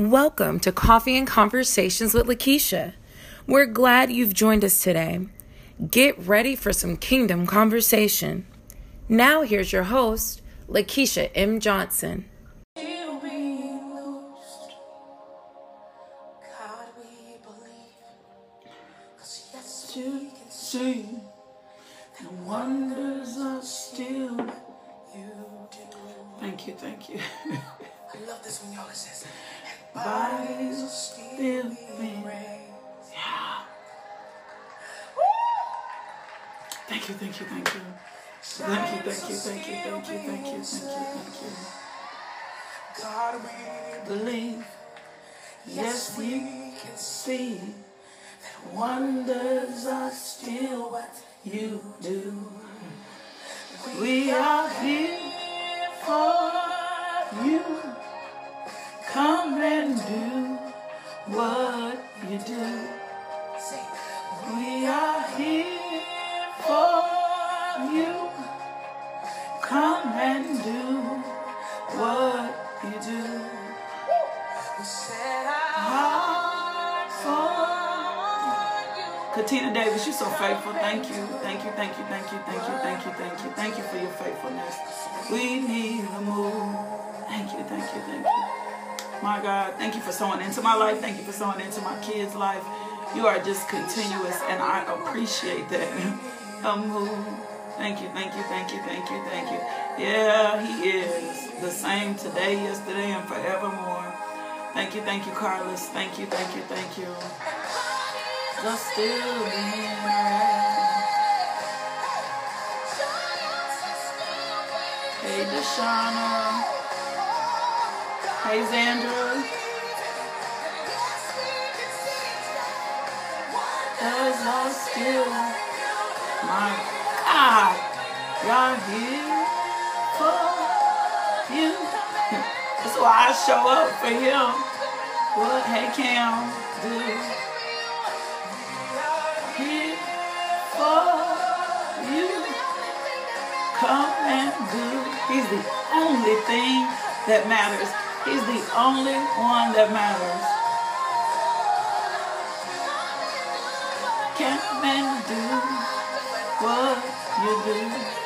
Welcome to Coffee and Conversations with Lakeisha. We're glad you've joined us today. Get ready for some kingdom conversation. Now, here's your host, Lakeisha M. Johnson. Still being loosed. God, we believe. 'Cause yes, we can see the wonders are still you do. Thank you, thank you. I love this when y'all it says, and bodies are still being raised. Yeah. Thank you, thank you, thank you. Thank you, thank you, thank you, thank you, thank you, thank you, God, we. Believe, yes, we can see that wonders are still what you do. We are here for you. Come and do what you do. say, We are here for you. Come and do what you do. set. Katina Davis, you're so faithful. Thank you. Thank you, thank you, thank you, thank you, thank you, thank you. Thank you for your faithfulness. We need a move. Thank you, thank you, thank you. My God, thank you for sowing into my life. Thank you for sowing into my kids' life. You are just continuous, and I appreciate that. Thank you, thank you, thank you, thank you, thank you. Yeah, He is the same today, yesterday, and forevermore. Thank you, thank you, Carlos. Thank you, thank you, thank you. Just still. Hey, Deshauna. Hey, Xandra. Cause I'm still, my God, y'all here for you. That's why I show up for him. What, hey, Cam, do for you. Come and do. He's the only thing that matters. He's the only one that matters. Come men do what you do.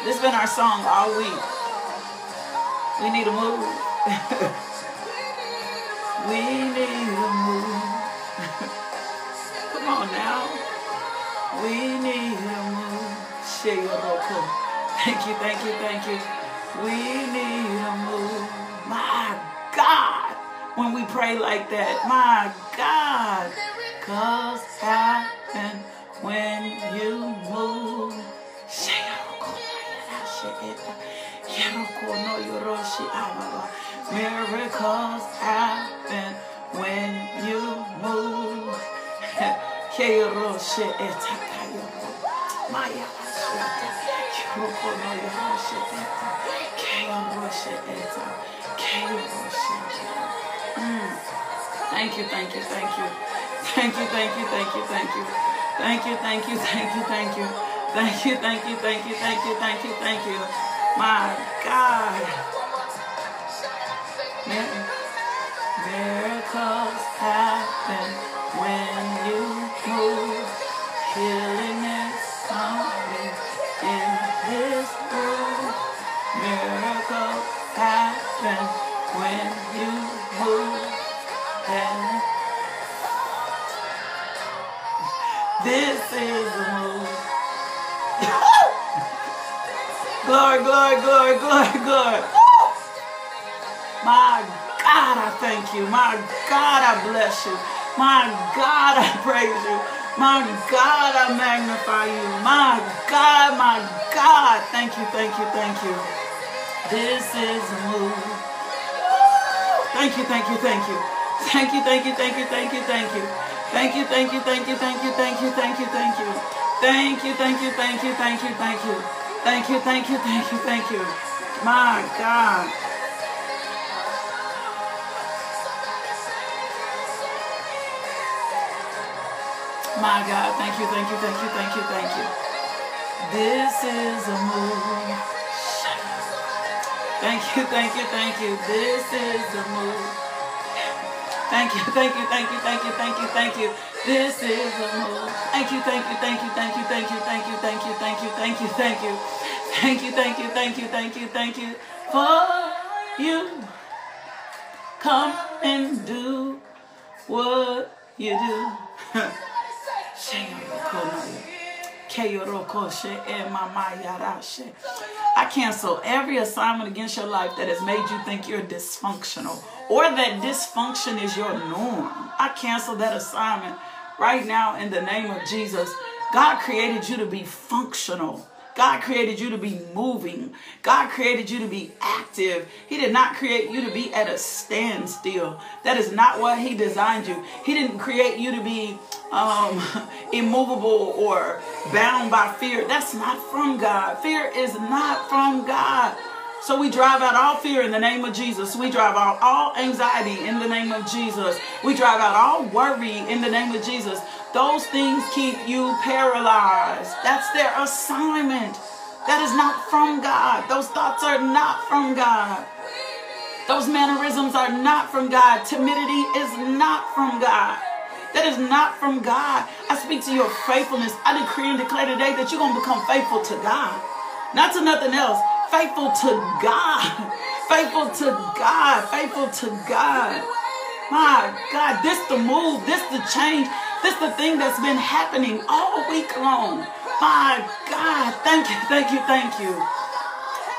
This has been our song all week. We need a move. we need a move. Come on now. We need a move. Thank you, thank you, thank you. We need a move. My. When we pray like that, my God. Cause happen when you move. Miracles happen when you move. Maya asheta. Yaroko no Mm. Thank you, thank you, thank you. Thank you, thank you, thank you, thank you. Thank you, thank you, thank you, thank you. Thank you, thank you, thank you, thank you, thank you, thank you. My God. Mir- glory, glory. My God, I thank you. My God, I bless you. My God, I praise you. My God, I magnify you. My God, my God. Thank you, thank you, thank you. This is a move. Thank you, thank you, thank you. Thank you, thank you, thank you, thank you, thank you. Thank you, thank you, thank you, thank you, thank you, thank you, thank you. Thank you, thank you, thank you, thank you, thank you. Thank you, thank you, thank you, thank you. My God. My God, thank you, thank you, thank you, thank you, thank you. This is a move. Thank you, thank you, thank you. This is a move. Thank you, thank you, thank you, thank you, thank you, thank you. This is a move. Thank you, thank you, thank you, thank you, thank you, thank you, thank you, thank you, thank you, thank you. Thank you, thank you, thank you, thank you, thank you for you. Come and do what you do. Eh, I cancel every assignment against your life that has made you think you're dysfunctional or that dysfunction is your norm. I cancel that assignment right now in the name of Jesus. God created you to be functional. God created you to be moving. God created you to be active. He did not create you to be at a standstill. That is not what He designed you. He didn't create you to be um, immovable or bound by fear. That's not from God. Fear is not from God. So we drive out all fear in the name of Jesus. We drive out all anxiety in the name of Jesus. We drive out all worry in the name of Jesus. Those things keep you paralyzed. That's their assignment. That is not from God. Those thoughts are not from God. Those mannerisms are not from God. Timidity is not from God. That is not from God. I speak to your faithfulness. I decree and declare today that you're going to become faithful to God, not to nothing else faithful to God. Faithful to God. Faithful to God. My God, this the move, this the change, this is the thing that's been happening all week long. My God, thank you, thank you, thank you.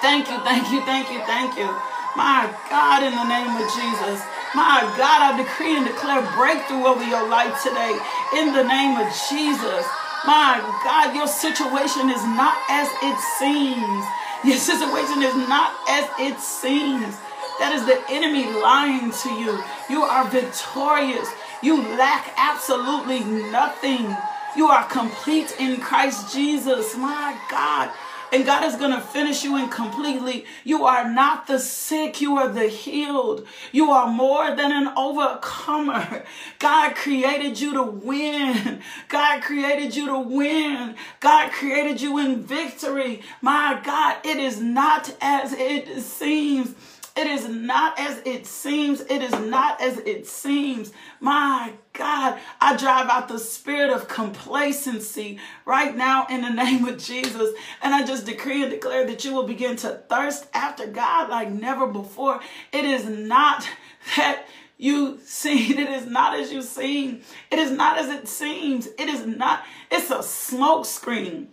Thank you, thank you, thank you, thank you. My God, in the name of Jesus. My God, I decree and declare breakthrough over your life today in the name of Jesus. My God, your situation is not as it seems. Your situation is not as it seems. That is the enemy lying to you. You are victorious. You lack absolutely nothing. You are complete in Christ Jesus. My God. And God is going to finish you in completely. You are not the sick, you are the healed. You are more than an overcomer. God created you to win. God created you to win. God created you in victory. My God, it is not as it seems. It is not as it seems. It is not as it seems. My God, I drive out the spirit of complacency right now in the name of Jesus. And I just decree and declare that you will begin to thirst after God like never before. It is not that you seen. It is not as you seem. It is not as it seems. It is not. It's a smoke screen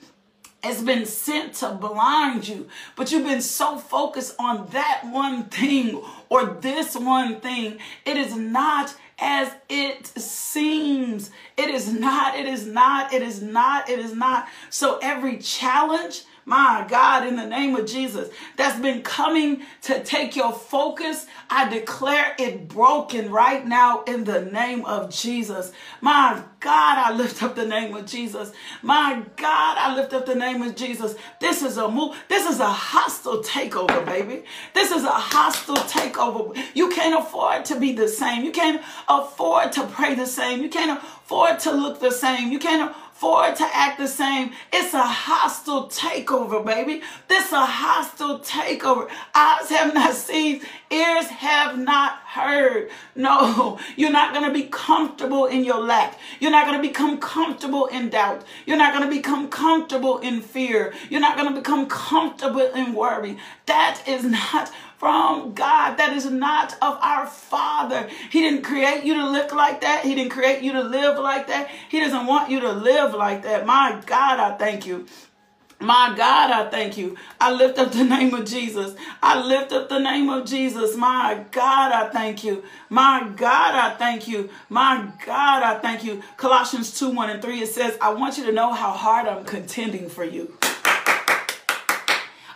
has been sent to blind you, but you've been so focused on that one thing or this one thing. It is not as it seems. It is not, it is not, it is not, it is not. So every challenge, my God, in the name of Jesus, that's been coming to take your focus, I declare it broken right now in the name of Jesus. My God, I lift up the name of Jesus. My God, I lift up the name of Jesus. This is a move. This is a hostile takeover, baby. This is a hostile takeover. You can't afford to be the same. You can't afford to pray the same. You can't afford to look the same. You can't for it to act the same. It's a hostile takeover, baby. This a hostile takeover. Eyes have not seen, ears have not heard. No, you're not going to be comfortable in your lack. You're not going to become comfortable in doubt. You're not going to become comfortable in fear. You're not going to become comfortable in worry. That is not from God. That is not of our Father. He didn't create you to look like that. He didn't create you to live like that. He doesn't want you to live like that. My God, I thank you. My God, I thank you. I lift up the name of Jesus. I lift up the name of Jesus. My God, I thank you. My God, I thank you. My God, I thank you. Colossians 2 1 and 3, it says, I want you to know how hard I'm contending for you.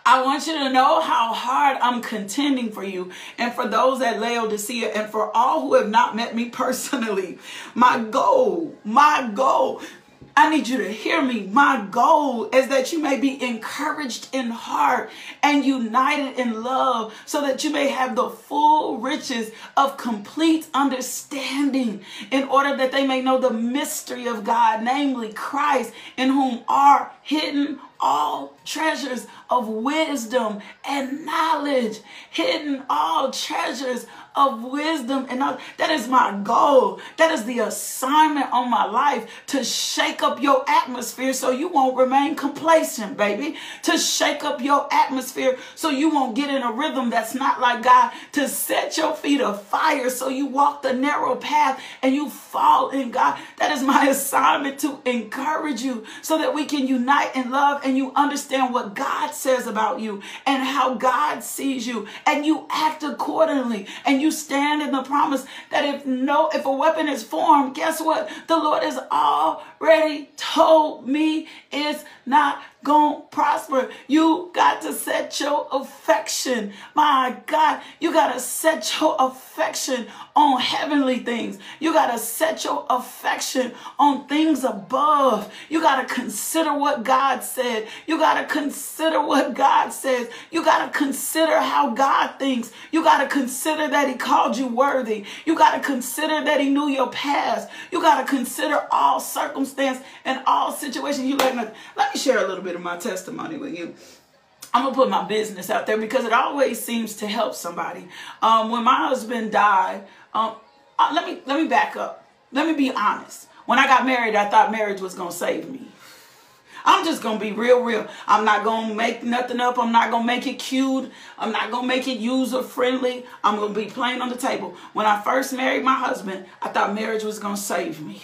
I want you to know how hard I'm contending for you and for those at Laodicea and for all who have not met me personally. My goal, my goal I need you to hear me. My goal is that you may be encouraged in heart and united in love so that you may have the full riches of complete understanding in order that they may know the mystery of God, namely Christ, in whom are hidden all treasures of wisdom and knowledge, hidden all treasures of wisdom and. That is my goal. That is the assignment on my life to shake up your atmosphere so you won't remain complacent, baby. To shake up your atmosphere so you won't get in a rhythm that's not like God. To set your feet afire so you walk the narrow path and you fall in God. That is my assignment to encourage you so that we can unite in love and you understand what God says about you and how God sees you and you act accordingly and you stand in the promise that if no if a weapon is formed guess what? The Lord has already told me it's not gonna prosper. You got to set your affection. My God, you got to set your affection on heavenly things. You got to set your affection on things above. You got to consider what God said. You got to consider what God says. You got to consider how God thinks. You got to consider that He called you worthy. You got to consider that He knew your past. You got to consider all circumstance and all situations. You like, let me share a little bit of my testimony with you. I'm gonna put my business out there because it always seems to help somebody. Um, when my husband died, um, uh, let me let me back up. Let me be honest. When I got married, I thought marriage was gonna save me. I'm just gonna be real, real. I'm not gonna make nothing up. I'm not gonna make it cute. I'm not gonna make it user friendly. I'm gonna be plain on the table. When I first married my husband, I thought marriage was gonna save me.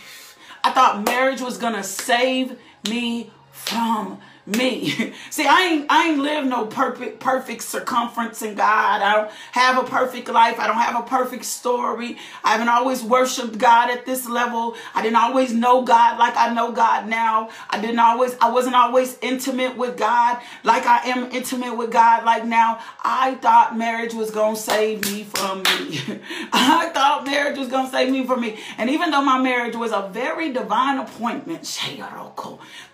I thought marriage was gonna save me from me. See, I ain't I ain't live no perfect perfect circumference in God. I don't have a perfect life. I don't have a perfect story. I haven't always worshiped God at this level. I didn't always know God like I know God now. I didn't always I wasn't always intimate with God like I am intimate with God like now. I thought marriage was going to save me from me. I thought marriage was going to save me from me. And even though my marriage was a very divine appointment,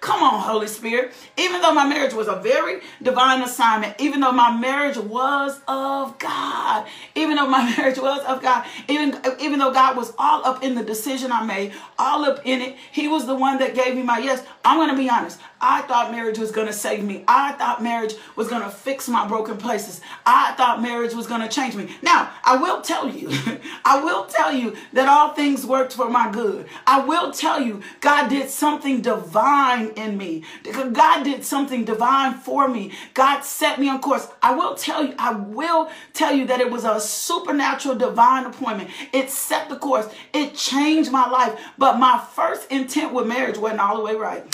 come on Holy Spirit, even though my marriage was a very divine assignment, even though my marriage was of God, even though my marriage was of God, even, even though God was all up in the decision I made, all up in it, He was the one that gave me my yes. I'm going to be honest. I thought marriage was going to save me. I thought marriage was going to fix my broken places. I thought marriage was going to change me. Now, I will tell you, I will tell you that all things worked for my good. I will tell you, God did something divine in me. God did something divine for me. God set me on course. I will tell you, I will tell you that it was a supernatural divine appointment. It set the course. It changed my life. But my first intent with marriage wasn't all the way right.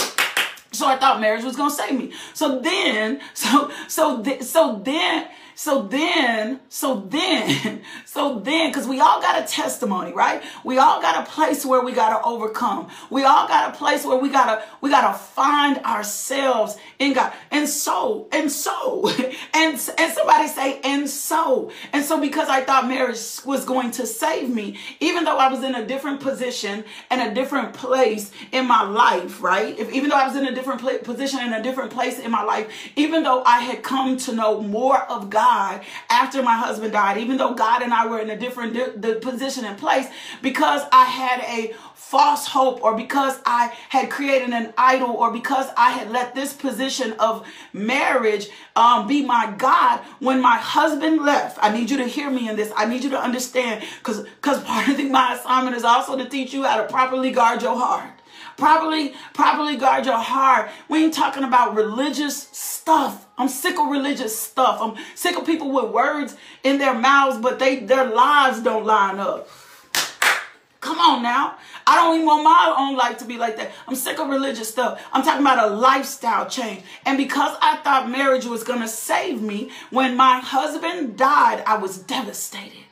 So I thought marriage was going to save me. So then, so, so, th- so then, so then, so then, so then, because we all got a testimony, right? We all got a place where we got to overcome. We all got a place where we got to, we got to find ourselves in God. And so, and so, and, and somebody say, and so, and so because I thought marriage was going to save me, even though I was in a different position and a different place in my life, right? If, even though I was in a different position and a different place in my life, even though I had come to know more of God, God after my husband died, even though God and I were in a different di- position and place, because I had a false hope or because I had created an idol or because I had let this position of marriage um, be my God when my husband left. I need you to hear me in this. I need you to understand because because part of the, my assignment is also to teach you how to properly guard your heart properly properly guard your heart we ain't talking about religious stuff i'm sick of religious stuff i'm sick of people with words in their mouths but they their lives don't line up come on now I don't even want my own life to be like that. I'm sick of religious stuff. I'm talking about a lifestyle change. And because I thought marriage was going to save me, when my husband died, I was devastated.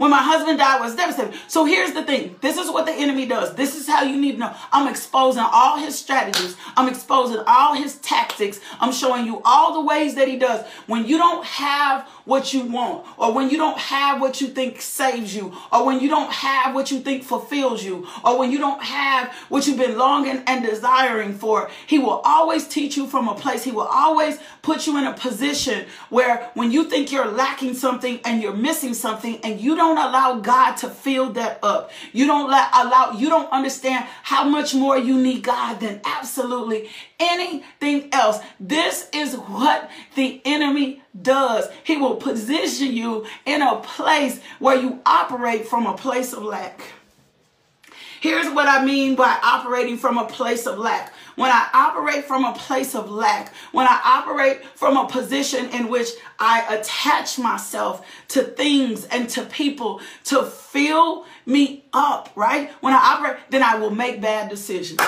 When my husband died, was devastated. So here's the thing. This is what the enemy does. This is how you need to know. I'm exposing all his strategies. I'm exposing all his tactics. I'm showing you all the ways that he does. When you don't have what you want, or when you don't have what you think saves you, or when you don't have what you think fulfills you, or when you don't have what you've been longing and desiring for, he will always teach you from a place. He will always put you in a position where when you think you're lacking something and you're missing something and you don't don't allow God to fill that up. You don't let allow you don't understand how much more you need God than absolutely anything else. This is what the enemy does. He will position you in a place where you operate from a place of lack. Here's what I mean by operating from a place of lack. When I operate from a place of lack, when I operate from a position in which I attach myself to things and to people to fill me up, right? When I operate, then I will make bad decisions.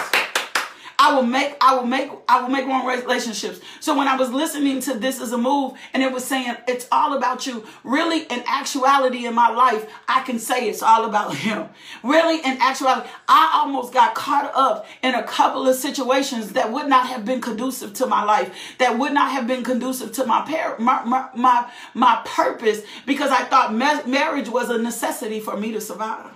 I will make, I will make, I will make wrong relationships. So when I was listening to This Is a Move and it was saying it's all about you, really in actuality in my life, I can say it's all about him. Really in actuality, I almost got caught up in a couple of situations that would not have been conducive to my life, that would not have been conducive to my par- my, my, my, my purpose because I thought ma- marriage was a necessity for me to survive.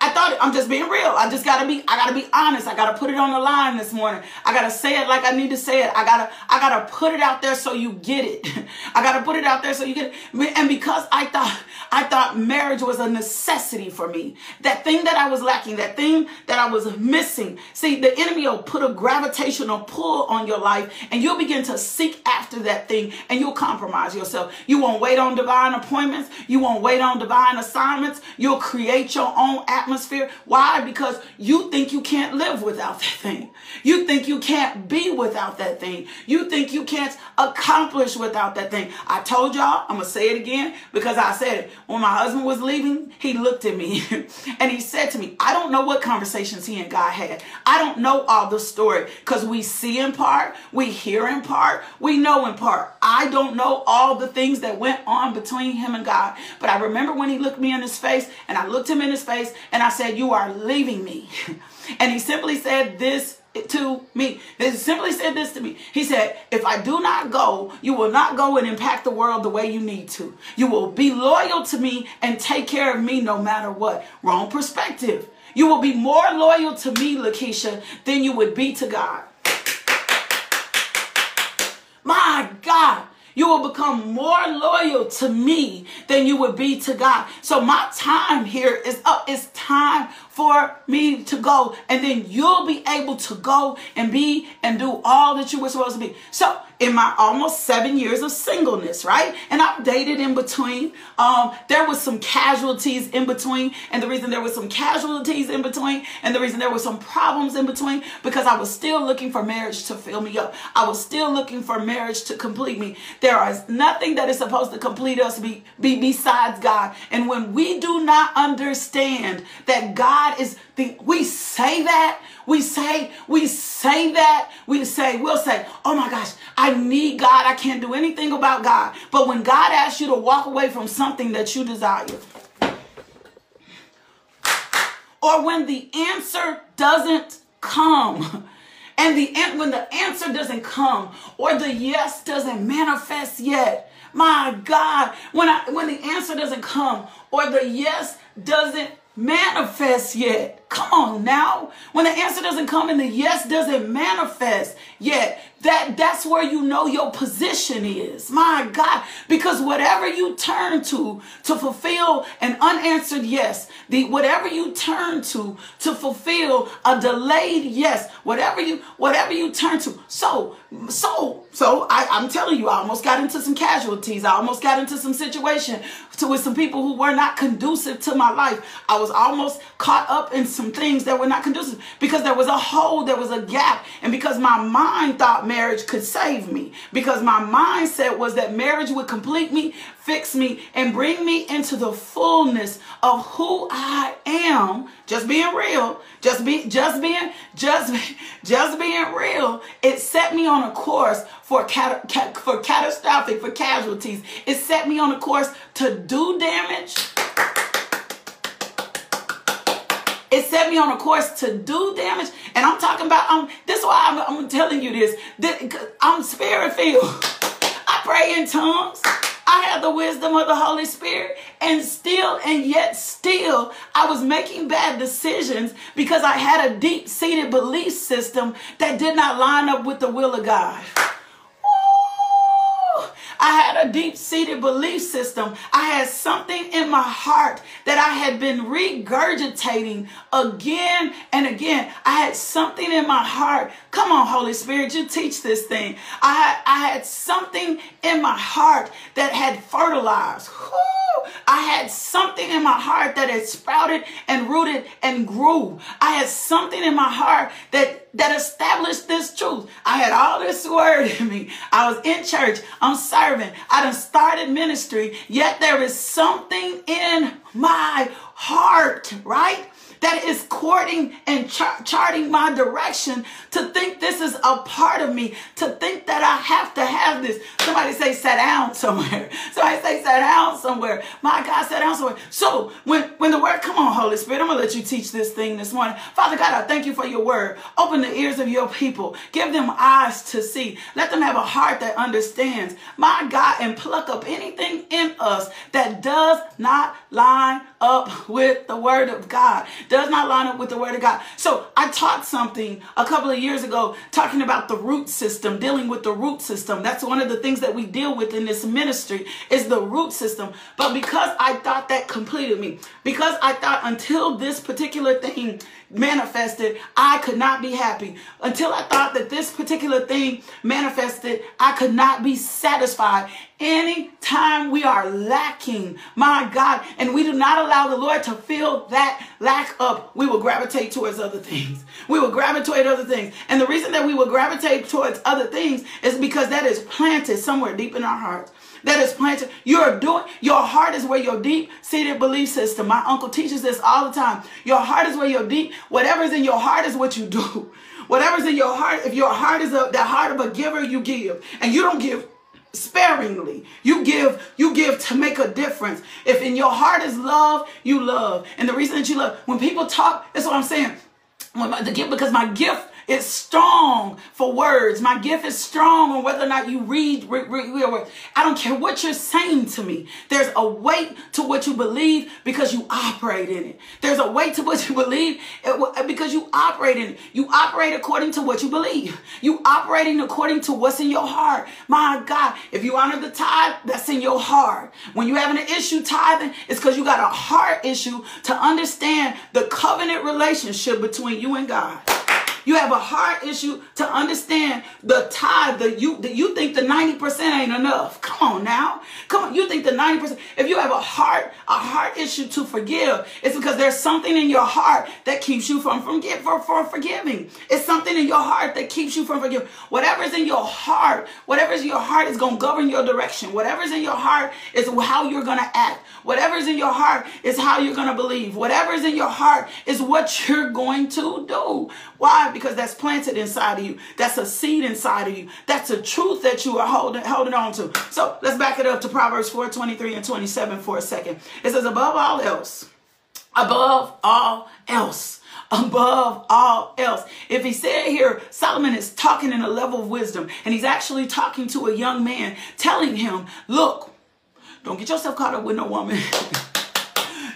I thought I'm just being real. I just gotta be, I gotta be honest. I gotta put it on the line this morning. I gotta say it like I need to say it. I gotta, I gotta put it out there so you get it. I gotta put it out there so you get it. And because I thought, I thought marriage was a necessity for me. That thing that I was lacking, that thing that I was missing. See, the enemy will put a gravitational pull on your life and you'll begin to seek after that thing and you'll compromise yourself. You won't wait on divine appointments. You won't wait on divine assignments. You'll create your own atmosphere atmosphere. Why? Because you think you can't live without that thing. You think you can't be without that thing. You think you can't accomplish without that thing. I told y'all, I'm going to say it again because I said it. When my husband was leaving, he looked at me and he said to me, I don't know what conversations he and God had. I don't know all the story because we see in part, we hear in part, we know in part. I don't know all the things that went on between him and God. But I remember when he looked me in his face and I looked him in his face and and I said, You are leaving me. and he simply said this to me. He simply said this to me. He said, If I do not go, you will not go and impact the world the way you need to. You will be loyal to me and take care of me no matter what. Wrong perspective. You will be more loyal to me, Lakeisha, than you would be to God. My God you will become more loyal to me than you would be to God. So my time here is up. It's time for me to go. And then you'll be able to go and be and do all that you were supposed to be. So in my almost seven years of singleness, right? And I've dated in between. Um, there was some casualties in between. And the reason there was some casualties in between and the reason there was some problems in between because I was still looking for marriage to fill me up. I was still looking for marriage to complete me. There is nothing that is supposed to complete us be, be besides God. And when we do not understand that God God is the, we say that, we say, we say that, we say, we'll say, oh my gosh, I need God. I can't do anything about God. But when God asks you to walk away from something that you desire, or when the answer doesn't come, and the end when the answer doesn't come, or the yes doesn't manifest yet, my God, when I when the answer doesn't come, or the yes doesn't manifest yet. Come on now. When the answer doesn't come and the yes doesn't manifest yet, that that's where you know your position is. My God, because whatever you turn to to fulfill an unanswered yes, the whatever you turn to to fulfill a delayed yes, whatever you whatever you turn to. So so so I, I'm telling you, I almost got into some casualties. I almost got into some situation to with some people who were not conducive to my life. I was almost caught up in some things that were not conducive because there was a hole, there was a gap, and because my mind thought marriage could save me because my mindset was that marriage would complete me, fix me, and bring me into the fullness of who I am. Just being real, just be, just being, just, just being real. It set me on a course for cat, for catastrophic, for casualties. It set me on a course to do damage. It set me on a course to do damage. And I'm talking about, um, this is why I'm, I'm telling you this. I'm spirit filled. I pray in tongues. I have the wisdom of the Holy Spirit. And still, and yet still, I was making bad decisions because I had a deep seated belief system that did not line up with the will of God. I had a deep seated belief system. I had something in my heart that I had been regurgitating again and again. I had something in my heart. Come on, Holy Spirit, you teach this thing. I, I had something in my heart that had fertilized. Whew, had something in my heart that had sprouted and rooted and grew. I had something in my heart that that established this truth. I had all this word in me. I was in church. I'm serving. I done started ministry. Yet there is something in my heart, right? That is courting and char- charting my direction to think this is a part of me, to think that I have to have this. Somebody say, sit down somewhere. Somebody say, sit down somewhere. My God, sit down somewhere. So when, when the word, come on, Holy Spirit, I'm going to let you teach this thing this morning. Father God, I thank you for your word. Open the ears of your people. Give them eyes to see. Let them have a heart that understands. My God, and pluck up anything in us that does not line up with the word of God does not line up with the word of God. So I taught something a couple of years ago talking about the root system, dealing with the root system. That's one of the things that we deal with in this ministry is the root system. But because I thought that completed me, because I thought until this particular thing manifested, I could not be happy. Until I thought that this particular thing manifested, I could not be satisfied. Anytime we are lacking, my God, and we do not allow the Lord to fill that lack up, we will gravitate towards other things. We will gravitate other things. And the reason that we will gravitate towards other things is because that is planted somewhere deep in our hearts that is planted. You're doing, your heart is where your deep seated belief system. My uncle teaches this all the time. Your heart is where your deep, whatever's in your heart is what you do. Whatever's in your heart, if your heart is a, the heart of a giver, you give. And you don't give sparingly. You give, you give to make a difference. If in your heart is love, you love. And the reason that you love, when people talk, that's what I'm saying. My, the gift, because my gift is strong for words. My gift is strong on whether or not you read. I don't care what you're saying to me. There's a weight to what you believe because you operate in it. There's a weight to what you believe eh, eh, because you operate in it. You operate according to what you believe. You operating according to what's in your heart. My God, if you honor the tithe, that's in your heart. When you having an issue tithing, it's because you got a heart issue to understand the covenant relationship between you and God. You have a heart issue to understand the tithe that you that you think the 90% ain't enough. Come on now. Come on. You think the 90%. If you have a heart, a heart issue to forgive, it's because there's something in your heart that keeps you from, from for, for forgiving. It's something in your heart that keeps you from forgiving. Whatever's in your heart, whatever's in your heart is going to govern your direction. Whatever's in your heart is how you're going to act. Whatever's in your heart is how you're going to believe. Whatever's in your heart is what you're going to do. Why? Because that's planted inside of you. That's a seed inside of you. That's a truth that you are holding holding on to. So let's back it up to Proverbs 4, 23 and 27 for a second. It says, above all else, above all else, above all else. If he said here, Solomon is talking in a level of wisdom, and he's actually talking to a young man, telling him, look, don't get yourself caught up with no woman.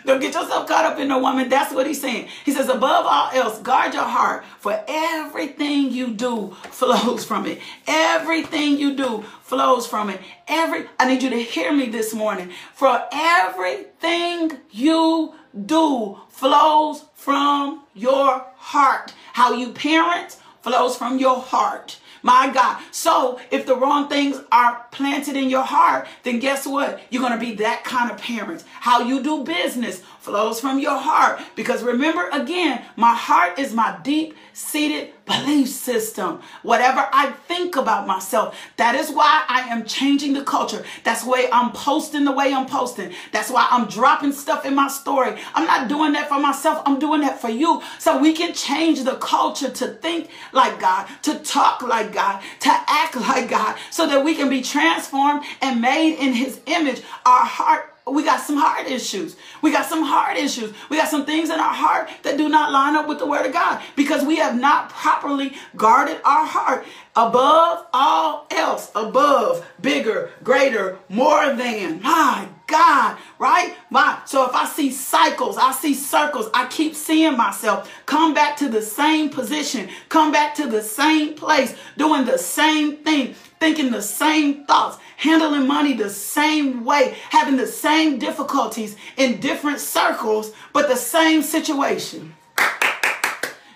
Don't get yourself caught up in no woman. That's what he's saying. He says, above all else, guard your heart, for everything you do flows from it. Everything you do flows from it. Every I need you to hear me this morning. For everything you do flows from your heart. How you parent flows from your heart. My God. So if the wrong things are planted in your heart, then guess what? You're going to be that kind of parent. How you do business flows from your heart. Because remember again, my heart is my deep seated belief system. Whatever I think about myself, that is why I am changing the culture. That's why I'm posting the way I'm posting. That's why I'm dropping stuff in my story. I'm not doing that for myself. I'm doing that for you. So we can change the culture to think like God, to talk like God, to act like God, so that we can be transformed and made in his image. Our heart we got some heart issues. We got some heart issues. We got some things in our heart that do not line up with the word of God because we have not properly guarded our heart above all else, above, bigger, greater, more than. My God, right? My, so if I see cycles, I see circles, I keep seeing myself come back to the same position, come back to the same place, doing the same thing, thinking the same thoughts, handling money the same way, having the same difficulties in different circles, but the same situation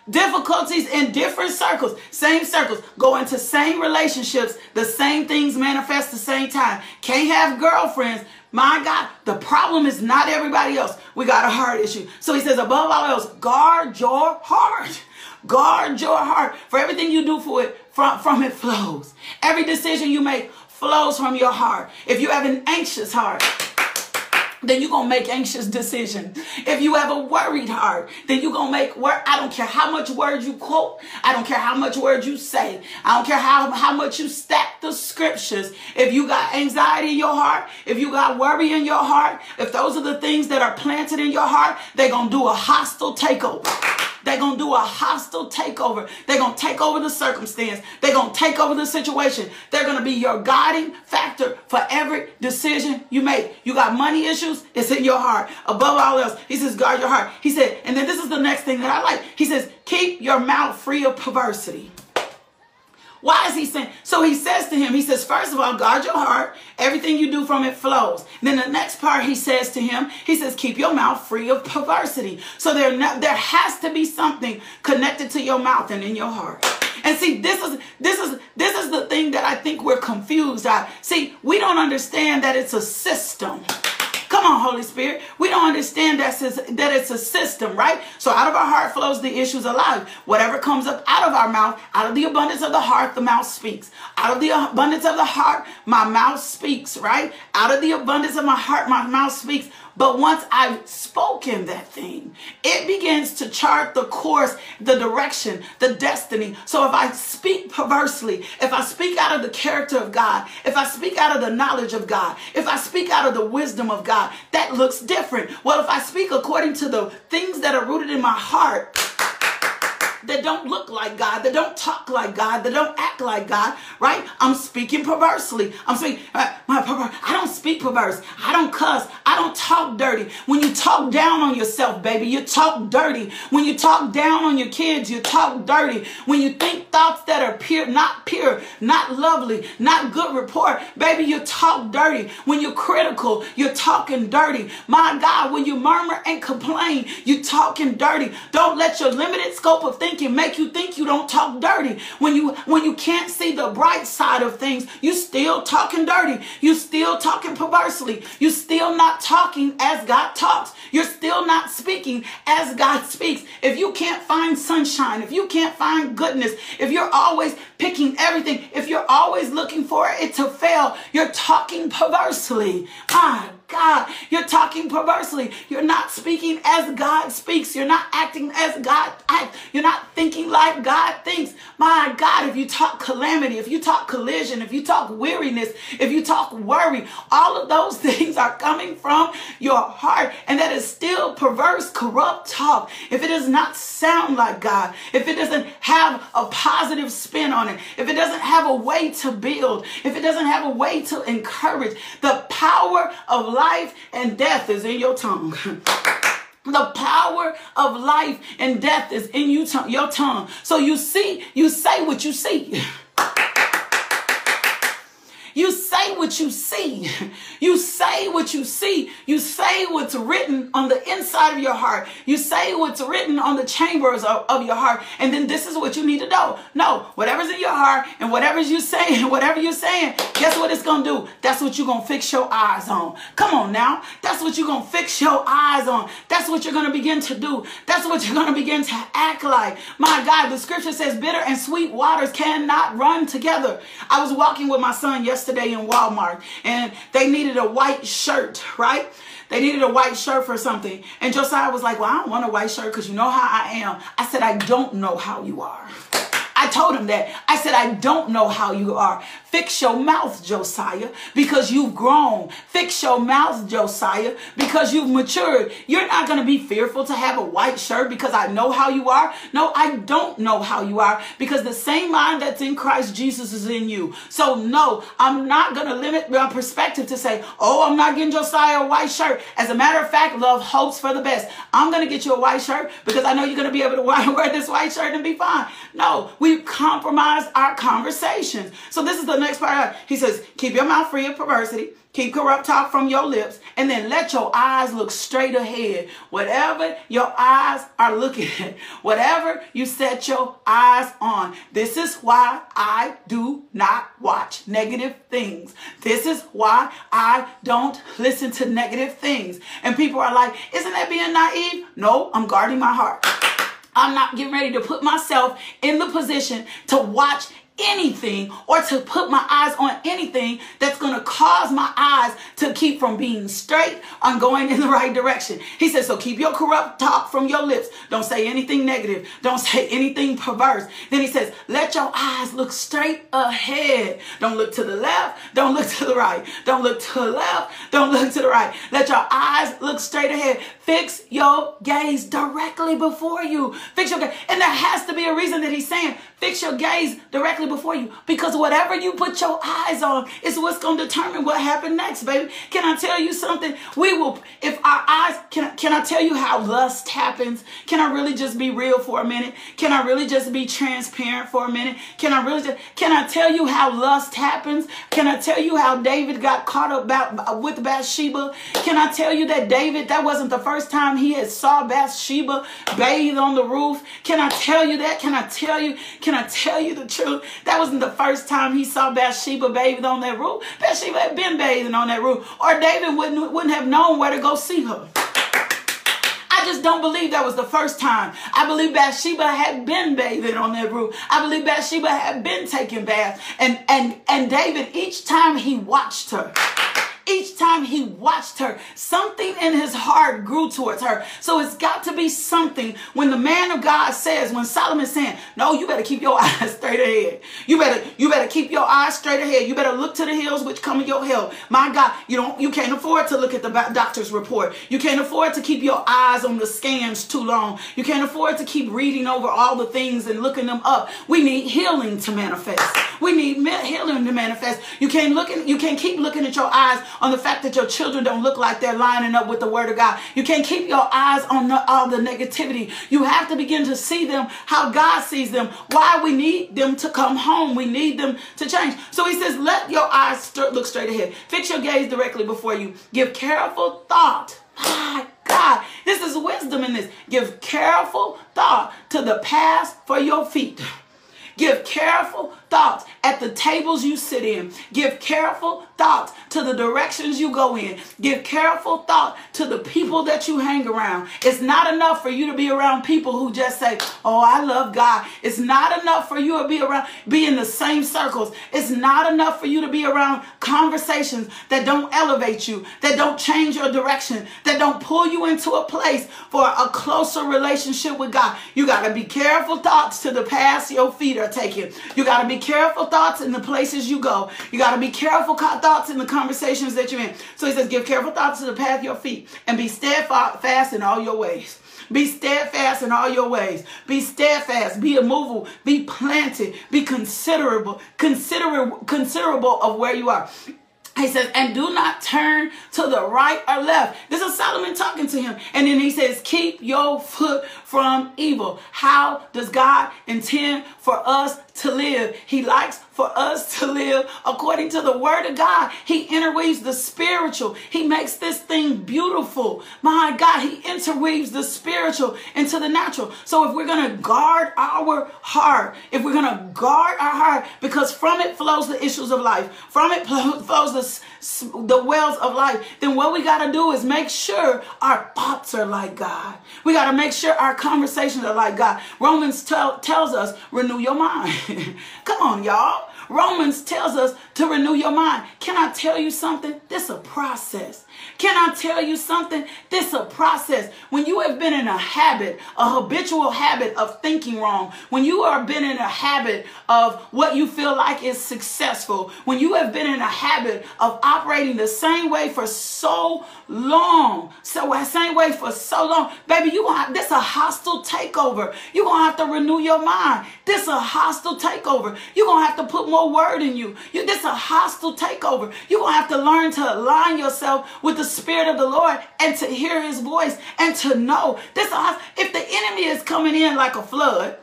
difficulties in different circles, same circles, go into same relationships, the same things manifest the same time. Can't have girlfriends. My God, the problem is not everybody else. We got a heart issue. So he says, above all else, guard your heart. Guard your heart. For everything you do for it, from, from it flows. Every decision you make flows from your heart. If you have an anxious heart, then you're gonna make anxious decisions. If you have a worried heart, then you're gonna make word. I don't care how much words you quote, I don't care how much words you say, I don't care how, how much you stack the scriptures. If you got anxiety in your heart, if you got worry in your heart, if those are the things that are planted in your heart, they're gonna do a hostile takeover. They're going to do a hostile takeover. They're going to take over the circumstance. They're going to take over the situation. They're going to be your guiding factor for every decision you make. You got money issues, it's in your heart. Above all else, he says, guard your heart. He said, and then this is the next thing that I like. He says, keep your mouth free of perversity. Why is he saying? So he says to him, he says, first of all, guard your heart. Everything you do from it flows. Then the next part he says to him, he says, keep your mouth free of perversity. So there, there has to be something connected to your mouth and in your heart. And see, this is this is this is the thing that I think we're confused at. See, we don't understand that it's a system. Come on, Holy Spirit. We don't understand that, that it's a system, right? So out of our heart flows the issues of life. Whatever comes up out of our mouth, out of the abundance of the heart, the mouth speaks. Out of the abundance of the heart, my mouth speaks, right? Out of the abundance of my heart, my mouth speaks. But once I've spoken that thing, it begins to chart the course, the direction, the destiny. So if I speak perversely, if I speak out of the character of God, if I speak out of the knowledge of God, if I speak out of the wisdom of God, that looks different. Well, if I speak according to the things that are rooted in my heart, that don't look like God, that don't talk like God, that don't act like God, right? I'm speaking perversely. I'm speaking, uh, my I don't speak perverse. I don't cuss. I don't talk dirty. When you talk down on yourself, baby, you talk dirty. When you talk down on your kids, you talk dirty. When you think thoughts that are pure, not pure, not lovely, not good report, baby, you talk dirty. When you're critical, you're talking dirty. My God, when you murmur and complain, you talking dirty. Don't let your limited scope of thinking thinking make you think you don't talk dirty. When you when you can't see the bright side of things, you still talking dirty. You still talking perversely. You still not talking as God talks. You're still not speaking as God speaks. If you can't find sunshine, if you can't find goodness, if you're always picking everything, if you're always looking for it to fail, you're talking perversely. My God. You're talking perversely. You're not speaking as God speaks. You're not acting as God acts. You're not thinking like God thinks. My God, if you talk calamity, if you talk collision, if you talk weariness, if you talk worry, all of those things are coming from your heart. And that is still perverse, corrupt talk. If it does not sound like God, if it doesn't have a positive spin on it, if it doesn't have a way to build, if it doesn't have a way to encourage, the power of life and death is in your tongue. The power of life and death is in you, your tongue. So you see, you say what you see. You say what you see. You say what you see. You say what's written on the inside of your heart. You say what's written on the chambers of, of your heart. And then this is what you need to know. No, whatever's in your heart and whatever's you saying, whatever you're saying, guess what it's going to do? That's what you're going to fix your eyes on. Come on now. That's what you're going to fix your eyes on. That's what you're going to begin to do. That's what you're going to begin to act like. My God, the scripture says bitter and sweet waters cannot run together. I was walking with my son yesterday and Walmart and they needed a white shirt, right? They needed a white shirt for something. And Josiah was like, Well, I don't want a white shirt because you know how I am. I said, I don't know how you are. I I told him that. I said, I don't know how you are. Fix your mouth, Josiah, because you've grown. Fix your mouth, Josiah, because you've matured. You're not going to be fearful to have a white shirt because I know how you are. No, I don't know how you are because the same mind that's in Christ Jesus is in you. So, no, I'm not going to limit my perspective to say, oh, I'm not getting Josiah a white shirt. As a matter of fact, love hopes for the best. I'm going to get you a white shirt because I know you're going to be able to wear this white shirt and be fine. No, we compromise our conversations. So, this is the next part. He says, keep your mouth free of perversity. Keep corrupt talk from your lips and then let your eyes look straight ahead. Whatever your eyes are looking at, whatever you set your eyes on. This is why I do not watch negative things. This is why I don't listen to negative things. And people are like, isn't that being naive? No, I'm guarding my heart. I'm not getting ready to put myself in the position to watch anything or to put my eyes on anything that's going to cause my eyes to keep from being straight and going in the right direction. He says, so keep your corrupt talk from your lips. Don't say anything negative. Don't say anything perverse. Then he says, let your eyes look straight ahead. Don't look to the left. Don't look to the right. Don't look to the left. Don't look to the right. Let your eyes look straight ahead. Fix your gaze directly before you. Fix your gaze. And there has to be a reason that he's saying, fix your gaze directly before you because whatever you put your eyes on is what's going to determine what happened next, baby. Can I tell you something? We will, if our eyes, can, can I tell you how lust happens? Can I really just be real for a minute? Can I really just be transparent for a minute? Can I really just, can I tell you how lust happens? Can I tell you how David got caught up about, with Bathsheba? Can I tell you that David, that wasn't the first time he had saw Bathsheba bathed on the roof? Can I tell you that? Can I tell you, can I tell you the truth? That wasn't the first time he saw Bathsheba bathing on that roof. Bathsheba had been bathing on that roof. Or David wouldn't, wouldn't have known where to go see her. I just don't believe that was the first time. I believe Bathsheba had been bathing on that roof. I believe Bathsheba had been taking baths. And and and David, each time he watched her, each time he watched her, something in his heart grew towards her. So it's got to be something when the man of God says, when Solomon's saying, no, you better keep your eyes straight ahead. You better, you better keep your eyes straight ahead. You better look to the hills which come in your help. My God, you don't, you can't afford to look at the doctor's report. You can't afford to keep your eyes on the scans too long. You can't afford to keep reading over all the things and looking them up. We need healing to manifest. We need healing to manifest. You can't look at, you can't keep looking at your eyes on the fact that your children don't look like they're lining up with the word of God. You can't keep your eyes on the, all the negativity. You have to begin to see them how God sees them. Why we need them to come home. We need them to change. So he says, let your eyes st- look straight ahead. Fix your gaze directly before you. Give careful thought. My God, this is wisdom in this. Give careful thought to the path for your feet. Give careful thoughts at the tables you sit in. Give careful thoughts to the directions you go in. Give careful thought to the people that you hang around. It's not enough for you to be around people who just say, "Oh, I love God." It's not enough for you to be around be in the same circles. It's not enough for you to be around conversations that don't elevate you, that don't change your direction, that don't pull you into a place for a closer relationship with God. You got to be careful thoughts to the paths your feet are taking. You got to be careful thoughts in the places you go. You got to be careful thoughts in the conversations that you're in. So he says, give careful thoughts to the path of your feet and be steadfast in all your ways. Be steadfast in all your ways. Be steadfast. Be immovable. Be planted. Be considerable, considerable, considerable of where you are. He says, and do not turn to the right or left. This is Solomon talking to him. And then he says, keep your foot from evil. How does God intend for us to live? He likes for us to live according to the word of God. He interweaves the spiritual. He makes this thing beautiful. My God, he interweaves the spiritual into the natural. So if we're going to guard our heart, if we're going to guard our heart, because from it flows the issues of life, from it flows the, the wells of life, then what we got to do is make sure our thoughts are like God. We got to make sure our conversations are like God. Romans tell, tells us, renew your mind. Come on, y'all. Romans tells us to renew your mind. Can I tell you something? This is a process. Can I tell you something? This a process. When you have been in a habit, a habitual habit of thinking wrong, when you have been in a habit of what you feel like is successful, when you have been in a habit of operating the same way for so long, so same way for so long, baby, you gonna have, this a hostile takeover. you gonna have to renew your mind. This a hostile takeover. you gonna have to put more word in you. you this a hostile takeover. you gonna have to learn to align yourself with the Spirit of the Lord and to hear His voice and to know this. If the enemy is coming in like a flood,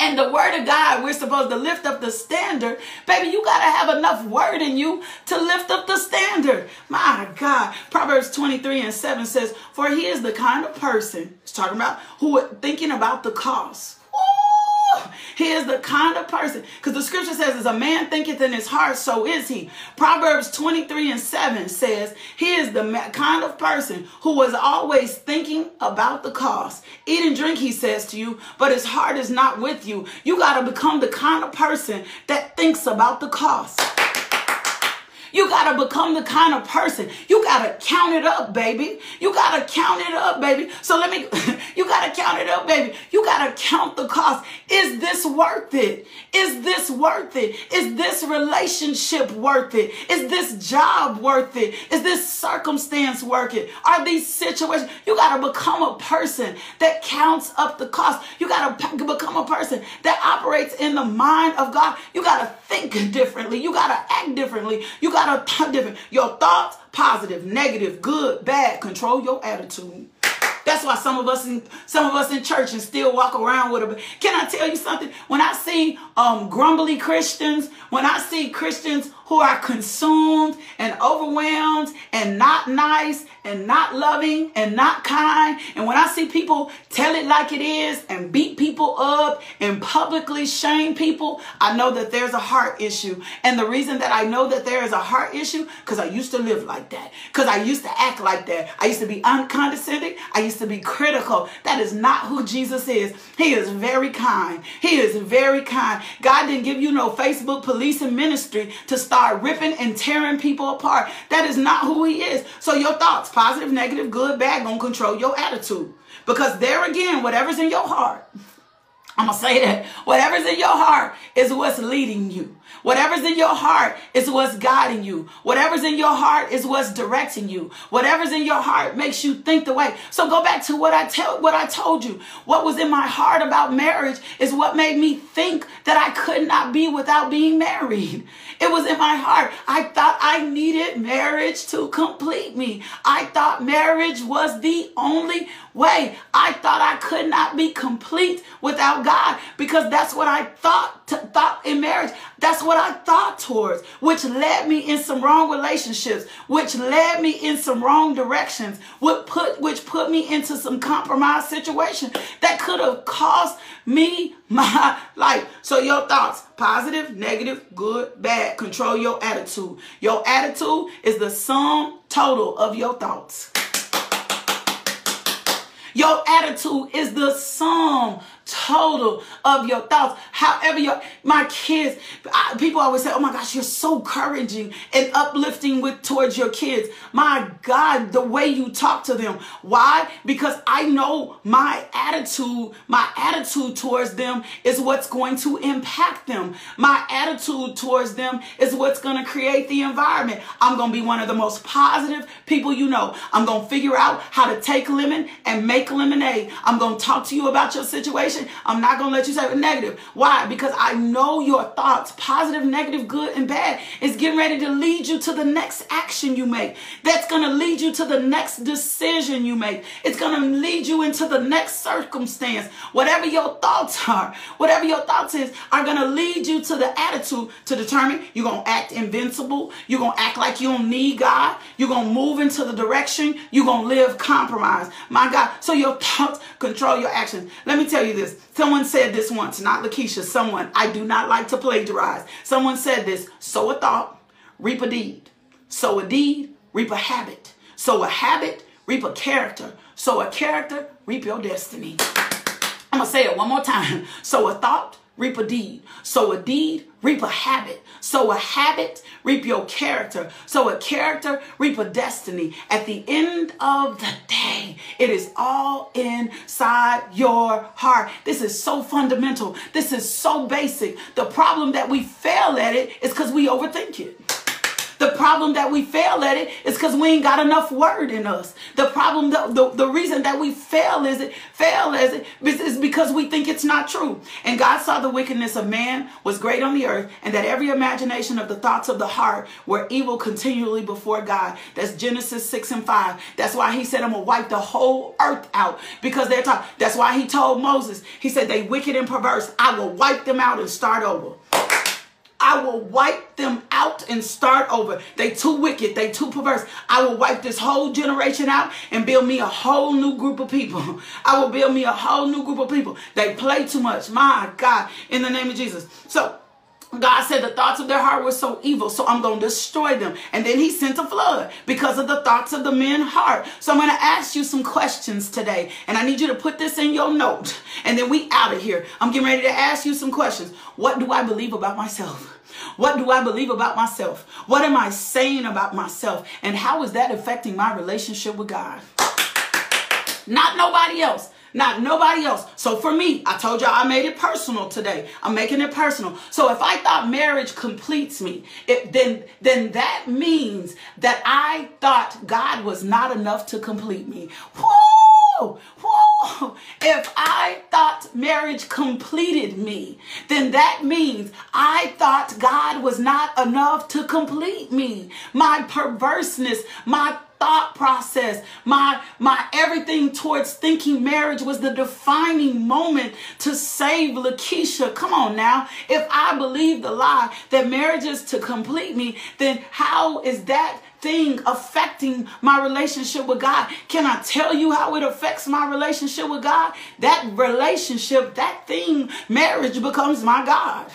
and the word of God, we're supposed to lift up the standard. Baby, you got to have enough word in you to lift up the standard. My God. Proverbs 23 and 7 says, For he is the kind of person, talking about who thinking about the cost he is the kind of person, because the scripture says, as a man thinketh in his heart, so is he. Proverbs 23 and 7 says, he is the kind of person who was always thinking about the cost. Eat and drink, he says to you, but his heart is not with you. You got to become the kind of person that thinks about the cost. You got to become the kind of person. You got to count it up, baby. You got to count it up, baby. So let me, you got to count it up, baby. You got to count the cost. Is this worth it? Is this worth it? Is this relationship worth it? Is this job worth it? Is this circumstance worth it? Are these situations? You got to become a person that counts up the cost. You got to become a person that operates in the mind of God. You got to think differently. You got to act differently. You a ton different. Your thoughts, positive, negative, good, bad, control your attitude. That's why some of us in some of us in church and still walk around with a. Can I tell you something? When I see um, grumbly Christians, when I see Christians who are consumed and overwhelmed and not nice and not loving and not kind. And when I see people tell it like it is and beat people up and publicly shame people, I know that there's a heart issue. And the reason that I know that there is a heart issue, because I used to live like that. Because I used to act like that. I used to be uncondescending. I used to be critical. That is not who Jesus is. He is very kind. He is very kind. God didn't give you no Facebook police and ministry to start ripping and tearing people apart. That is not who he is. So your thoughts, positive, negative, good, bad, gonna control your attitude. Because there again, whatever's in your heart, I'm gonna say that whatever's in your heart is what's leading you. Whatever's in your heart is what's guiding you. Whatever's in your heart is what's directing you. Whatever's in your heart makes you think the way. So go back to what I tell what I told you. What was in my heart about marriage is what made me think that I could not be without being married. It was in my heart. I thought I needed marriage to complete me. I thought marriage was the only way. I thought I could not be complete without God because that's what I thought to, thought in marriage. That's what I thought towards, which led me in some wrong relationships, which led me in some wrong directions, which put which put me into some compromised situation that could have cost me my life. So your thoughts, positive, negative, good, bad, control your attitude. Your attitude is the sum total of your thoughts. Your attitude is the sum total of your thoughts. However, your my kids, I, people always say, "Oh my gosh, you're so encouraging and uplifting with towards your kids." My God, the way you talk to them. Why? Because I know my attitude, my attitude towards them is what's going to impact them. My attitude towards them is what's going to create the environment. I'm going to be one of the most positive people you know. I'm going to figure out how to take lemon and make lemonade. I'm going to talk to you about your situation I'm not going to let you say negative. Why? Because I know your thoughts, positive, negative, good, and bad, is getting ready to lead you to the next action you make. That's going to lead you to the next decision you make. It's going to lead you into the next circumstance. Whatever your thoughts are, whatever your thoughts is, are going to lead you to the attitude to determine you're going to act invincible. You're going to act like you don't need God. You're going to move into the direction. You're going to live compromise. My God. So your thoughts control your actions. Let me tell you this this. Someone said this once, not Lakeisha, someone. I do not like to plagiarize. Someone said this sow a thought, reap a deed. Sow a deed, reap a habit. Sow a habit, reap a character. Sow a character, reap your destiny. I'm going to say it one more time. Sow a thought, reap a deed. Sow a deed, reap a habit. Sow a habit, reap your character. Sow a character, reap a destiny. At the end of the day, it is all inside your heart. This is so fundamental. This is so basic. The problem that we fail at it is because we overthink it. The problem that we fail at it is because we ain't got enough word in us. The problem, the, the, the reason that we fail is it fail as it is because we think it's not true. And God saw the wickedness of man was great on the earth, and that every imagination of the thoughts of the heart were evil continually before God. That's Genesis 6 and 5. That's why he said, I'm gonna wipe the whole earth out because they're talking. That's why he told Moses, he said, they wicked and perverse. I will wipe them out and start over. I will wipe them out and start over. They too wicked. They too perverse. I will wipe this whole generation out and build me a whole new group of people. I will build me a whole new group of people. They play too much. My God, in the name of Jesus. So God said the thoughts of their heart were so evil, so I'm going to destroy them. And then he sent a flood because of the thoughts of the men's heart. So I'm going to ask you some questions today. And I need you to put this in your note. And then we out of here. I'm getting ready to ask you some questions. What do I believe about myself? What do I believe about myself? What am I saying about myself? And how is that affecting my relationship with God? Not nobody else. Not nobody else. So for me, I told y'all I made it personal today. I'm making it personal. So if I thought marriage completes me, it, then then that means that I thought God was not enough to complete me. Whoa, whoa. If I thought marriage completed me, then that means I thought God was not enough to complete me. My perverseness, my thought process, my my everything towards thinking marriage was the defining moment to save Lakeisha. Come on now. If I believe the lie that marriage is to complete me, then how is that thing affecting my relationship with God. Can I tell you how it affects my relationship with God? That relationship, that thing, marriage becomes my God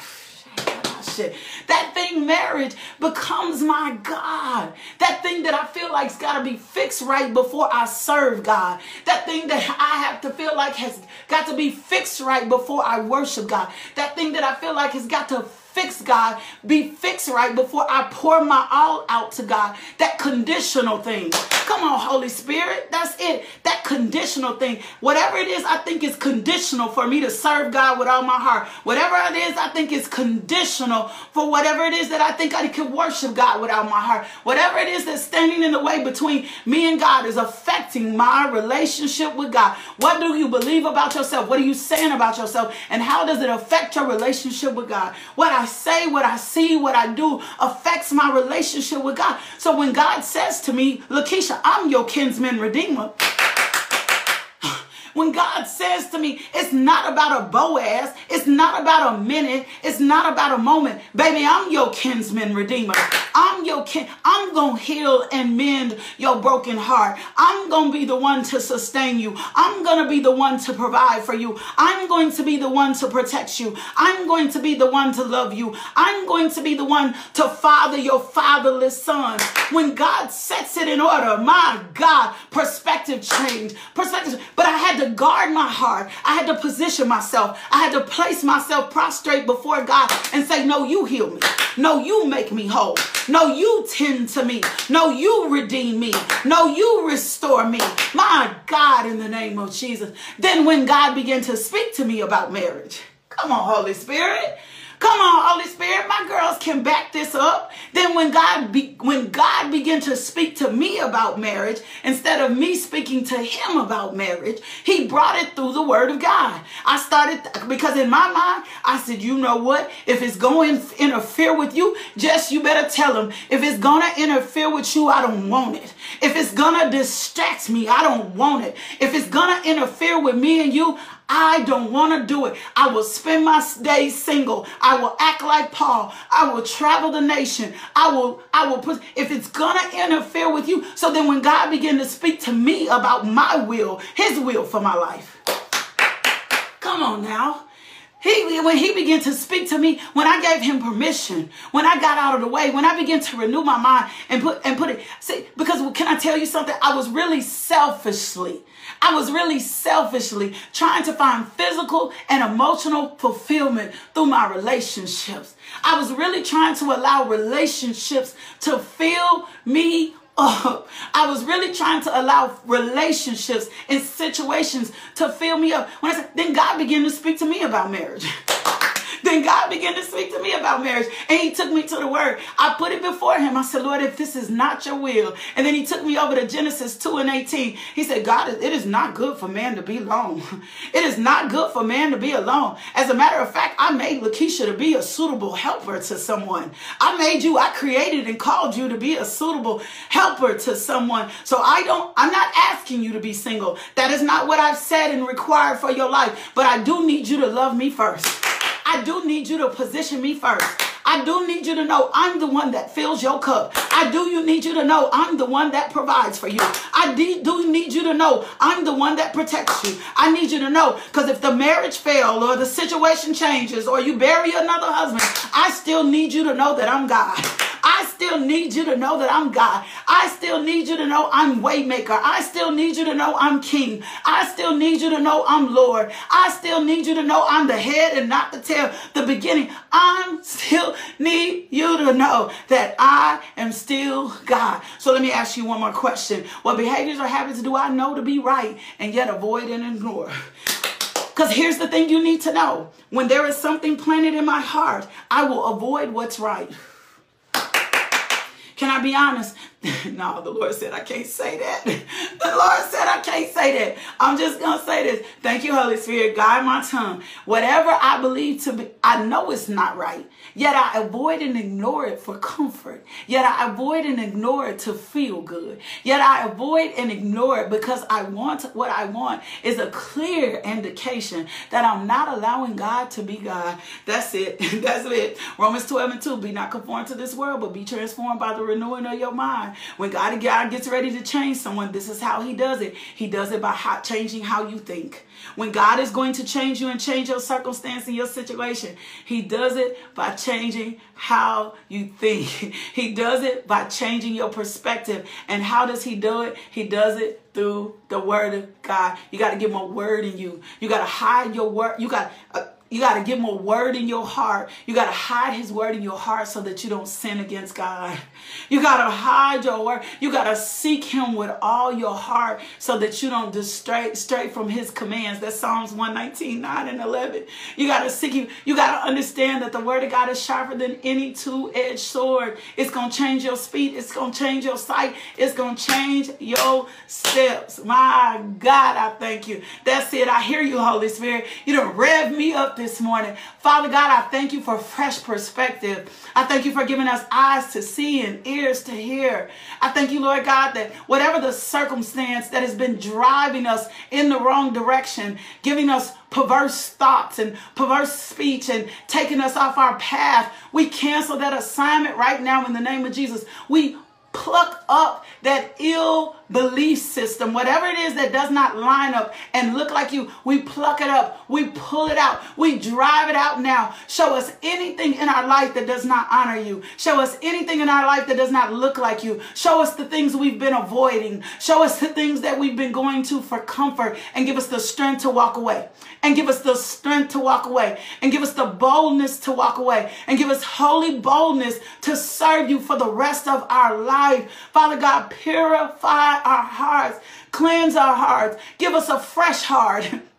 shit. That thing, marriage, becomes my God. That thing that I feel like's got to be fixed right before I serve God. That thing that I have to feel like has got to be fixed right before I worship God. That thing that I feel like has got to fix God, be fixed right before I pour my all out to God. That conditional thing. Come on, Holy Spirit. That's it. That conditional thing. Whatever it is, I think is conditional for me to serve God with all my heart. Whatever it is, I think is conditional for whatever it is that I think I can worship God with all my heart. Whatever it is that's standing in the way between me and God is affecting my relationship with God. What do you believe about yourself? What are you saying about yourself? And how does it affect your relationship with God? What I say, what I see, what I do affects my relationship with God. So when God says to me, Lakeisha, I'm your kinsman redeemer. When God says to me, it's not about a Boaz, it's not about a minute, it's not about a moment. Baby, I'm your kinsman redeemer. I'm your kin. I'm going to heal and mend your broken heart. I'm going to be the one to sustain you. I'm going to be the one to provide for you. I'm going to be the one to protect you. I'm going to be the one to love you. I'm going to be the one to father your fatherless son. When God sets it in order, my God, perspective change. Perspective. But I had to guard my heart. I had to position myself. I had to place myself prostrate before God and say, no, you heal me. No, you make me whole. No, you tend to me. No, you redeem me. No, you restore me. My God, in the name of Jesus. Then when God began to speak to me about marriage, come on, Holy Spirit. Come on, Holy Spirit, my girls can back this up. Then when God be, when God began to speak to me about marriage, instead of me speaking to him about marriage, he brought it through the word of God. I started because in my mind, I said, you know what? If it's going to interfere with you, just you better tell him. If it's going to interfere with you, I don't want it. If it's to distract me, I don't want it. If it's to interfere with me and you, I don't want to do it. I will spend my days single. I will act like Paul. I will travel the nation. I will, I will put, if it's going to interfere with you. So then when God began to speak to me about my will, his will for my life. Come on now. He when he began to speak to me, when I gave him permission, when I got out of the way, when I began to renew my mind and put and put it, see, because can I tell you something? I was really selfishly, I was really selfishly trying to find physical and emotional fulfillment through my relationships. I was really trying to allow relationships to fill me I was really trying to allow relationships and situations to fill me up. When I said, then God began to speak to me about marriage. then God began to speak to me about marriage. And he took me to the word. I put it before him. I said, Lord, if this is not your will. And then he took me over to Genesis 2 and 18. He said, God, it is not good for man to be alone. It is not good for man to be alone. As a matter of fact, I made Lakeisha to be a suitable helper to someone. I made you, I created and called you to be a suitable helper to someone. So I don't, I'm not asking you to be single. That is not what I've said and required for your life. But I do need you to love me first. I do need you to position me first. I do need you to know I'm the one that fills your cup. I do you need you to know I'm the one that provides for you. I do need you to know I'm the one that protects you. I need you to know because if the marriage fails or the situation changes or you bury another husband, I still need you to know that I'm God. I still need you to know that I'm God. I still need you to know I'm waymaker. I still need you to know I'm king. I still need you to know I'm Lord. I still need you to know I'm the head and not the tail, the beginning. I'm still need you to know that I am still God. So let me ask you one more question. What behaviors or habits do I know to be right and yet avoid and ignore? Because here's the thing you need to know. When there is something planted in my heart, I will avoid what's right. Can I be honest? no, the Lord said I can't say that. The Lord said I can't say that. I'm just going to say this. Thank you, Holy Spirit. Guide my tongue. Whatever I believe to be, I know it's not right. Yet I avoid and ignore it for comfort. Yet I avoid and ignore it to feel good. Yet I avoid and ignore it because I want what I want is a clear indication that I'm not allowing God to be God. That's it. That's it. Romans 12 and 2. Be not conformed to this world, but be transformed by the renewing of your mind. When God, God gets ready to change someone, this is how he does it. He does it by changing how you think. When God is going to change you and change your circumstance and your situation, he does it by changing how you think. He does it by changing your perspective. And how does he do it? He does it through the word of God. You got to get more word in you. You got to hide your word. You got uh, you got to him a word in your heart. You got to hide his word in your heart so that you don't sin against God. You got to hide your word. You got to seek him with all your heart so that you don't stray, stray from his commands. That's Psalms 119, 9 and 11. You got to seek him. You got to understand that the word of God is sharper than any two-edged sword. It's going to change your speed. It's going to change your sight. It's going to change your steps. My God, I thank you. That's it. I hear you, Holy Spirit. You don't rev me up this morning. Father God, I thank you for fresh perspective. I thank you for giving us eyes to see and ears to hear. I thank you, Lord God, that whatever the circumstance that has been driving us in the wrong direction, giving us perverse thoughts and perverse speech and taking us off our path, we cancel that assignment right now in the name of Jesus. We pluck up that ill belief system, whatever it is that does not line up and look like you, we pluck it up, we pull it out, we drive it out now. Show us anything in our life that does not honor you. Show us anything in our life that does not look like you. Show us the things we've been avoiding. Show us the things that we've been going to for comfort and give us the strength to walk away. And give us the strength to walk away. And give us the boldness to walk away. And give us holy boldness to serve you for the rest of our life. Father God, purify our hearts, cleanse our hearts, give us a fresh heart.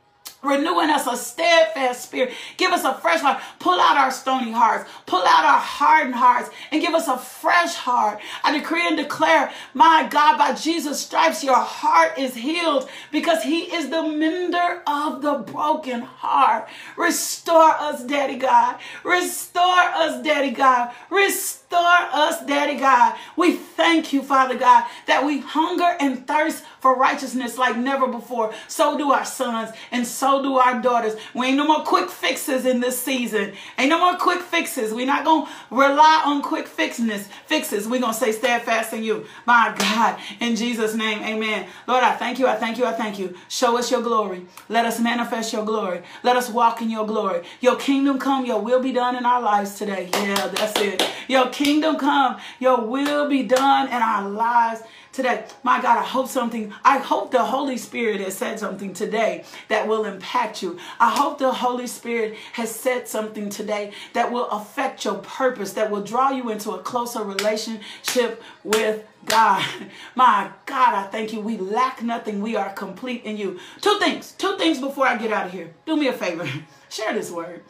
renewing us a steadfast spirit. Give us a fresh heart. Pull out our stony hearts. Pull out our hardened hearts and give us a fresh heart. I decree and declare, my God, by Jesus' stripes, your heart is healed because he is the mender of the broken heart. Restore us, Daddy God. Restore us, Daddy God. Restore us, Daddy God. We thank you, Father God, that we hunger and thirst for righteousness like never before. So do our sons and so do our daughters. We ain't no more quick fixes in this season. Ain't no more quick fixes. We're not going to rely on quick fixness, fixes. We're going to stay steadfast in you. My God, in Jesus' name, amen. Lord, I thank you. I thank you. I thank you. Show us your glory. Let us manifest your glory. Let us walk in your glory. Your kingdom come, your will be done in our lives today. Yeah, that's it. Your kingdom come, your will be done in our lives today. My God, I hope something, I hope the Holy Spirit has said something today that will impact you. I hope the Holy Spirit has said something today that will affect your purpose, that will draw you into a closer relationship with God. My God, I thank you. We lack nothing. We are complete in you. Two things, two things before I get out of here. Do me a favor. Share this word.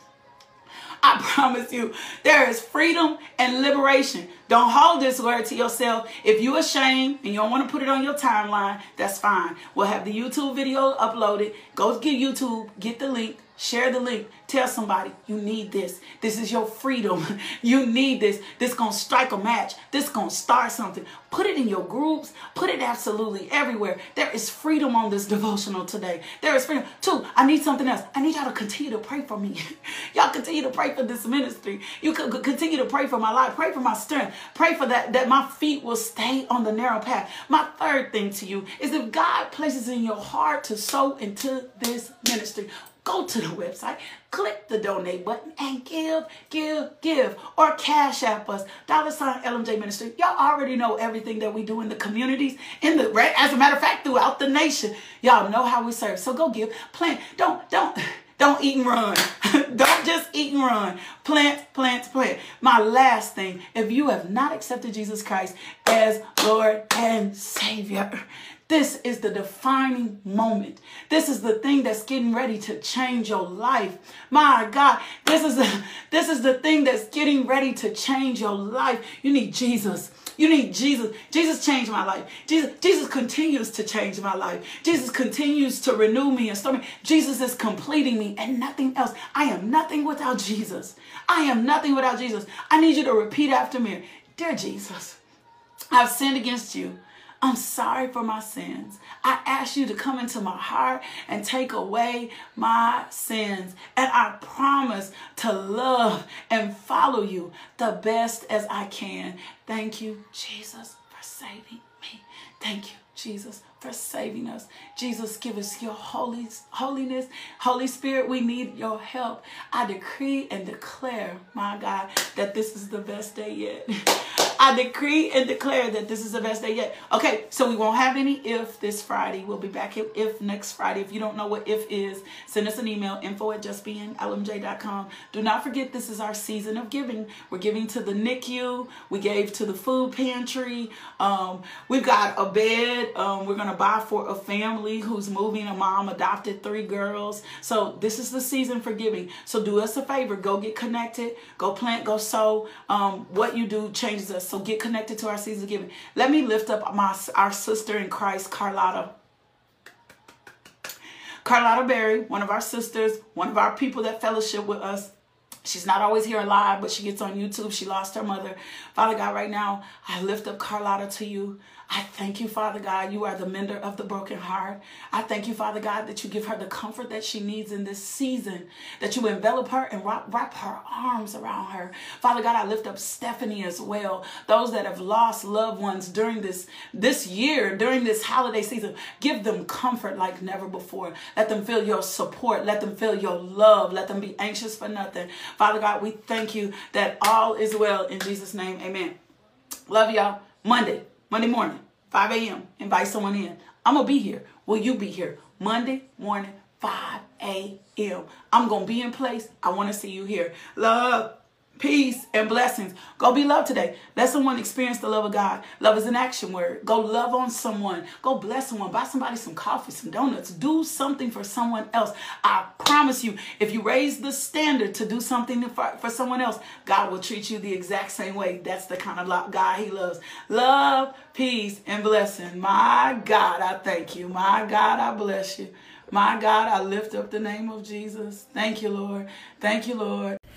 I promise you, there is freedom and liberation. Don't hold this word to yourself. If you're ashamed and you don't want to put it on your timeline, that's fine. We'll have the YouTube video uploaded. Go get YouTube, get the link, Share the link. Tell somebody you need this. This is your freedom. You need this. This gonna strike a match. This gonna start something. Put it in your groups. Put it absolutely everywhere. There is freedom on this devotional today. There is freedom. Two, I need something else. I need y'all to continue to pray for me. y'all continue to pray for this ministry. You could continue to pray for my life. Pray for my strength. Pray for that that my feet will stay on the narrow path. My third thing to you is if God places in your heart to sow into this ministry go to the website, click the donate button, and give, give, give. Or cash app us, dollar sign LMJ Ministry. Y'all already know everything that we do in the communities, in the right, as a matter of fact, throughout the nation. Y'all know how we serve. So go give. Plant. Don't, don't. Don't eat and run. Don't just eat and run. Plant, plant, plant. My last thing, if you have not accepted Jesus Christ as Lord and Savior, this is the defining moment. This is the thing that's getting ready to change your life. My God, this is the, this is the thing that's getting ready to change your life. You need Jesus. You need Jesus. Jesus changed my life. Jesus, Jesus continues to change my life. Jesus continues to renew me and store me. Jesus is completing me and nothing else. I am nothing without Jesus. I am nothing without Jesus. I need you to repeat after me. Dear Jesus, I've sinned against you. I'm sorry for my sins. I ask you to come into my heart and take away my sins. And I promise to love and follow you the best as I can. Thank you, Jesus, for saving me. Thank you, Jesus, for saving us. Jesus, give us your holy, holiness. Holy Spirit, we need your help. I decree and declare, my God, that this is the best day yet. I decree and declare that this is the best day yet. Okay, so we won't have any if this Friday. We'll be back if next Friday. If you don't know what if is, send us an email, info at justbeinglmj.com. Do not forget this is our season of giving. We're giving to the NICU. We gave to the food pantry. Um, we've got a bed. Um, we're going to buy for a family who's moving. A mom adopted three girls. So this is the season for giving. So do us a favor. Go get connected. Go plant. Go sow. Um, what you do changes us. So get connected to our season of giving. Let me lift up my our sister in Christ, Carlotta. Carlotta Berry, one of our sisters, one of our people that fellowship with us. She's not always here live, but she gets on YouTube. She lost her mother. Father God, right now, I lift up Carlotta to you. I thank you, Father God. You are the mender of the broken heart. I thank you, Father God, that you give her the comfort that she needs in this season, that you envelop her and wrap, wrap her arms around her. Father God, I lift up Stephanie as well. Those that have lost loved ones during this, this year, during this holiday season, give them comfort like never before. Let them feel your support. Let them feel your love. Let them be anxious for nothing. Father God, we thank you that all is well in Jesus' name. Amen. Love y'all. Monday. Monday morning, 5 a.m. Invite someone in. I'm going to be here. Will you be here? Monday morning, 5 a.m. I'm going to be in place. I want to see you here. Love peace, and blessings. Go be loved today. Let someone experience the love of God. Love is an action word. Go love on someone. Go bless someone. Buy somebody some coffee, some donuts. Do something for someone else. I promise you, if you raise the standard to do something for, for someone else, God will treat you the exact same way. That's the kind of God He loves. Love, peace, and blessing. My God, I thank you. My God, I bless you. My God, I lift up the name of Jesus. Thank you, Lord. Thank you, Lord.